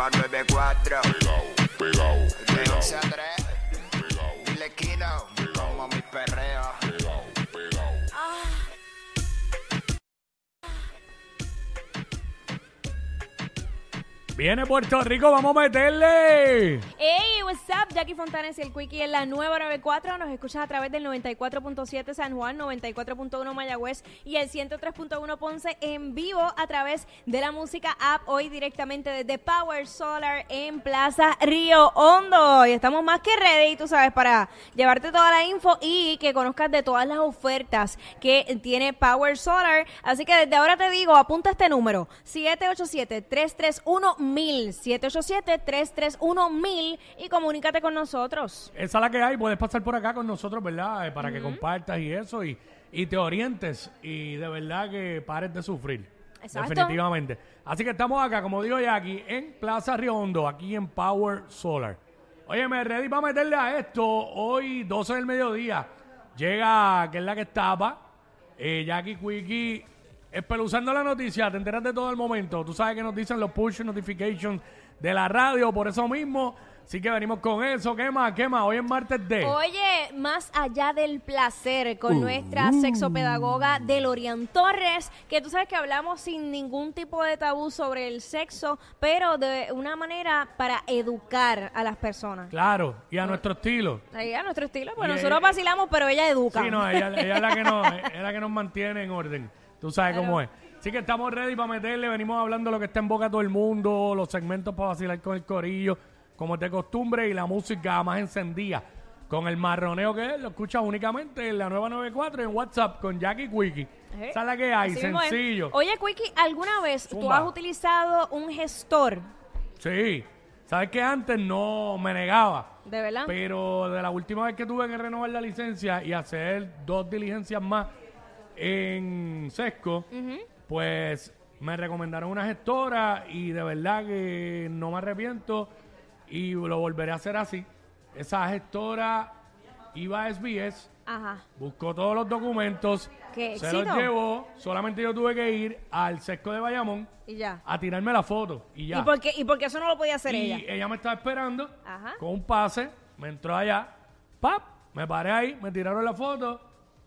nueva 94. Pegao, pegao, De pegao, 11 a 3. pegao, Viene Puerto Rico, vamos a meterle. Hey, what's up? Jackie Fontanes y el Quickie en la nueva 94. Nos escuchas a través del 94.7 San Juan, 94.1 Mayagüez y el 103.1 Ponce en vivo a través de la música app. Hoy directamente desde Power Solar en Plaza Río Hondo. Y estamos más que ready, tú sabes, para llevarte toda la info y que conozcas de todas las ofertas que tiene Power Solar. Así que desde ahora te digo, apunta este número: 787-331-1000. 787-331-1000 y comunícate con nosotros. Esa es la que hay, puedes pasar por acá con nosotros, ¿verdad? Eh, Para que compartas y eso y, y te orientes y de verdad que pares de sufrir. Exacto. Definitivamente. Así que estamos acá, como digo ya aquí, en Plaza Riondo, aquí en Power Solar. Oye, me ready para meterle a esto. Hoy, 12 del mediodía, llega, que es la que estaba, eh, Jackie Quickie, espeluzando la noticia, te enteras de todo el momento. Tú sabes que nos dicen los push notifications de la radio, por eso mismo. Así que venimos con eso. ¿Qué más? ¿Qué más? Hoy es martes de... Oye, más allá del placer con Uh. nuestra sexopedagoga Delorian Torres, que tú sabes que hablamos sin ningún tipo de tabú sobre el sexo, pero de una manera para educar a las personas. Claro, y a nuestro estilo. Ahí a nuestro estilo, pues Y nosotros ella- vacilamos, pero ella educa. Sí, no, ella, ella es, la que nos, es la que nos mantiene en orden. Tú sabes Claro. cómo es. Así que estamos ready para meterle. Venimos hablando de lo que está en boca de todo el mundo, los segmentos para vacilar con el corillo, como es de costumbre, y la música más encendida. Con el marroneo que es, lo escuchas únicamente en la nueva 94 en WhatsApp con Jackie Quickie. Ejé. Esa es la que hay, Así mismo es. sencillo. Oye, Quickie, ¿alguna vez tú Zumba. has utilizado un gestor? Sí. Sabes que antes no me negaba. ¿De verdad? Pero de la última vez que tuve que renovar la licencia y hacer dos diligencias más en Sesco, pues me recomendaron una gestora y de verdad que no me arrepiento y lo volveré a hacer así. Esa gestora iba a SBS, Ajá. buscó todos los documentos, ¡Qué se los llevó, solamente yo tuve que ir al Sesco de Bayamón Y ya. a tirarme la foto y ya. ¿Y por, qué, ¿Y por qué eso no lo podía hacer Y ella? me estaba esperando Ajá. con un pase, me entró allá, ¡pap! Me paré ahí, me tiraron la foto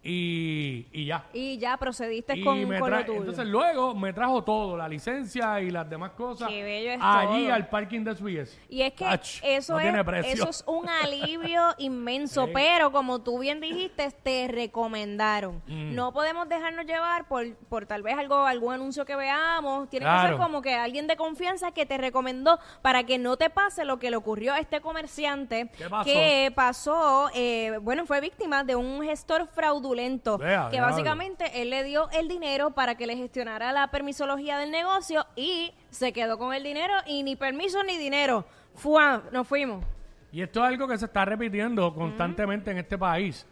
y, y ya. Y ya procediste Y con, me con tra- lo tuyo. entonces luego me trajo todo, la licencia y las demás cosas, Qué bello es allí todo. al parking de SBS. Y es que Ach, eso, no es, eso es un alivio inmenso, Sí. pero como tú bien dijiste, te recomendaron. Mm. No podemos dejarnos llevar por, por tal vez algo, algún anuncio que veamos. Tiene que ser como que alguien de confianza que te recomendó para que no te pase lo que le ocurrió a este comerciante ¿Qué pasó? que pasó, eh, bueno, fue víctima de un gestor fraudulento Vea, que básicamente él le dio el dinero para que le gestionara la permisología del negocio y se quedó con el dinero y ni permiso ni dinero. Fua, nos fuimos. Y esto es algo que se está repitiendo constantemente en este país.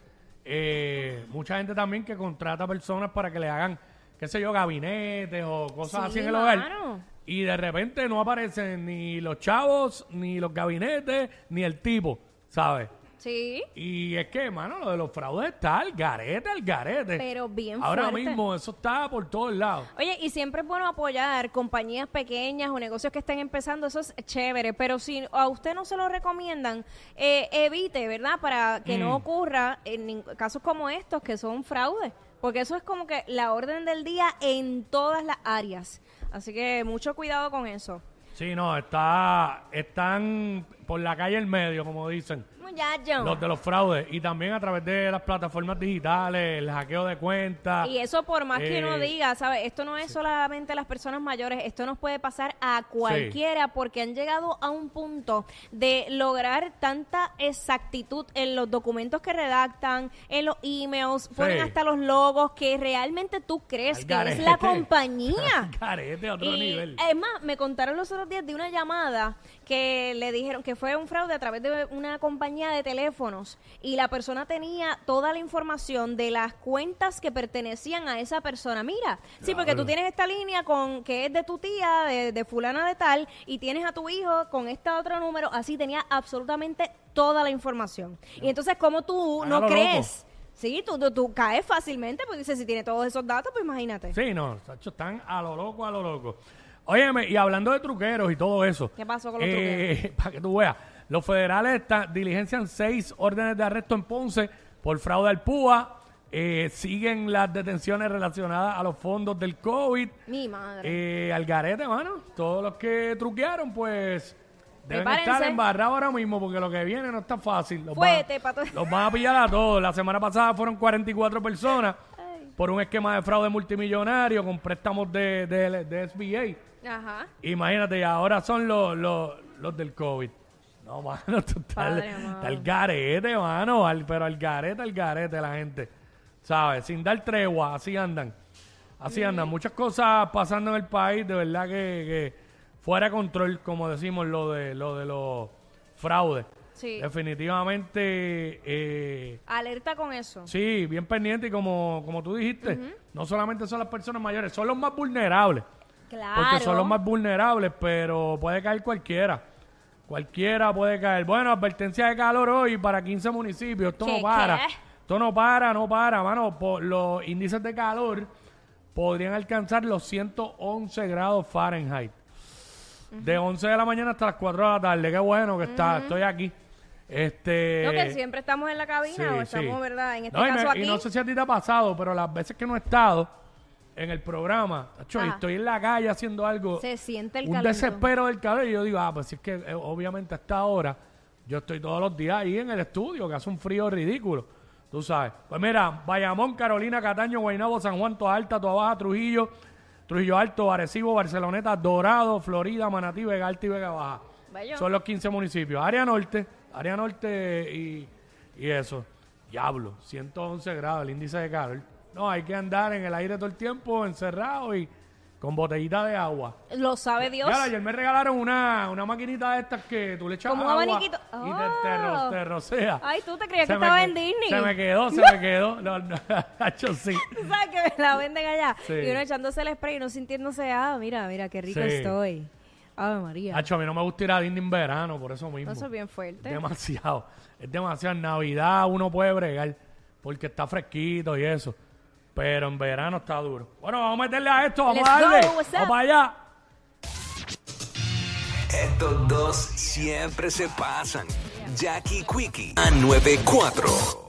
Eh, mucha gente también que contrata personas para que le hagan, qué sé yo, gabinetes o cosas Sí, así en el hogar. mano. Y de repente no aparecen ni los chavos, ni los gabinetes, ni el tipo, ¿sabes? Sí, Y es que, mano, lo de los fraudes está al garete, al garete. pero bien Ahora fuerte. mismo eso está por todos lados. Oye, y siempre es bueno apoyar compañías pequeñas o negocios que estén empezando, eso es chévere, pero si a usted no se lo recomiendan, eh, evite, ¿verdad? Para que no Mm. ocurra en nin- casos como estos que son fraudes, porque eso es como que la orden del día en todas las áreas. Así que mucho cuidado con eso. Sí, no, está, están por la calle el medio, como dicen. Los de los fraudes. Y también a través de las plataformas digitales, el hackeo de cuentas. Y eso por más que uno Eh, diga, ¿sabes? Esto no es solamente las personas mayores, esto nos puede pasar a cualquiera porque han llegado a un punto de lograr tanta exactitud en los documentos que redactan, en los emails, ponen hasta los logos que realmente tú crees Al que es garete. la compañía. A otro Y, nivel. Es más, me contaron los otros días de una llamada que le dijeron que fue un fraude a través de una compañía de teléfonos y la persona tenía toda la información de las cuentas que pertenecían a esa persona. Mira, sí, porque tú tienes esta línea con que es de tu tía, de, de fulana de tal, y tienes a tu hijo con este otro número, así tenía absolutamente toda la información. Y entonces, ¿cómo tú Hágalo no loco. crees? Sí, tú, tú, tú caes fácilmente porque dices, si tiene todos esos datos, pues imagínate. Sí, no, Sacho, están a lo loco, a lo loco. Óyeme, y hablando de truqueros y todo eso. ¿Qué pasó con los Para que tú veas. Los federales está- diligencian seis órdenes de arresto en Ponce por fraude al PUA. Eh, siguen las detenciones relacionadas a los fondos del COVID. Mi madre. Eh, al garete, mano. Todos los que truquearon, pues deben Prepárense. estar embarrados ahora mismo porque lo que viene no está fácil. Los, Fuete, van, pato. los van a pillar a todos. La semana pasada fueron 44 personas por un esquema de fraude multimillonario con préstamos de, de, de SBA. Ajá. Imagínate, ahora son los, los, los del COVID. No, mano, tú amado. el garete, mano. al- pero al garete, al garete la gente. ¿Sabes? Sin dar tregua, así andan. Así andan. Muchas cosas pasando en el país, de verdad que, que fuera de control, como decimos, lo de, lo de los fraudes. Sí. Definitivamente, eh, Alerta con eso. sí, bien pendiente y como, como tú dijiste, no solamente son las personas mayores, son los más vulnerables. Claro. Porque son los más vulnerables, pero puede caer cualquiera. Cualquiera puede caer. Bueno, advertencia de calor hoy para 15 municipios. Esto ¿Qué, no para. qué? Esto no para, no para, mano. Por los índices de calor podrían alcanzar los 111 grados Fahrenheit. De 11 de la mañana hasta las 4 de la tarde. Qué bueno que está. Estoy aquí. Este. No, que siempre estamos en la cabina Sí, o sí. estamos, ¿verdad? En este No, y, caso aquí. y no sé si a ti te ha pasado, pero las veces que no he estado en el programa, tacho, y Ajá. estoy en la calle haciendo algo, Se siente el un calor. desespero del calor, y yo digo, ah, pues si es que eh, obviamente a esta hora yo estoy todos los días ahí en el estudio, que hace un frío ridículo, tú sabes. Pues mira, Bayamón, Carolina, Cataño, Guaynabo, San Juan, Toa Alta, Toa Baja, Trujillo, Trujillo Alto, Arecibo, Barceloneta, Dorado, Florida, Manatí, Vega Alta y Vega Baja. Bello. Son los 15 municipios. Área Norte, Área Norte y, y eso. Diablo, 111 grados el índice de calor. No, hay que andar en el aire todo el tiempo, encerrado y con botellita de agua. Lo sabe Dios. Claro, ayer me regalaron una, una maquinita de estas que tú le echas Como un abaniquito. y te, te, ro- Oh. te rocea. Ay, tú te creías Se que estaba en Disney. Se me quedó, se me quedó. No, sí. Tú sabes que me la venden allá. Sí. Y uno echándose el spray y no sintiéndose, ah, mira, mira, qué rico Sí. estoy. Ave María. Hacho, a mí no me gusta ir a Disney en verano, por eso mismo. Eso es bien fuerte. Demasiado. Es demasiado. En Navidad uno puede bregar porque está fresquito y eso. Pero en verano está duro. Bueno, vamos a meterle a esto. Vamos Let's a darle. go, what's up? Vamos para allá. Estos dos siempre se pasan. Jackie Quickie a 94.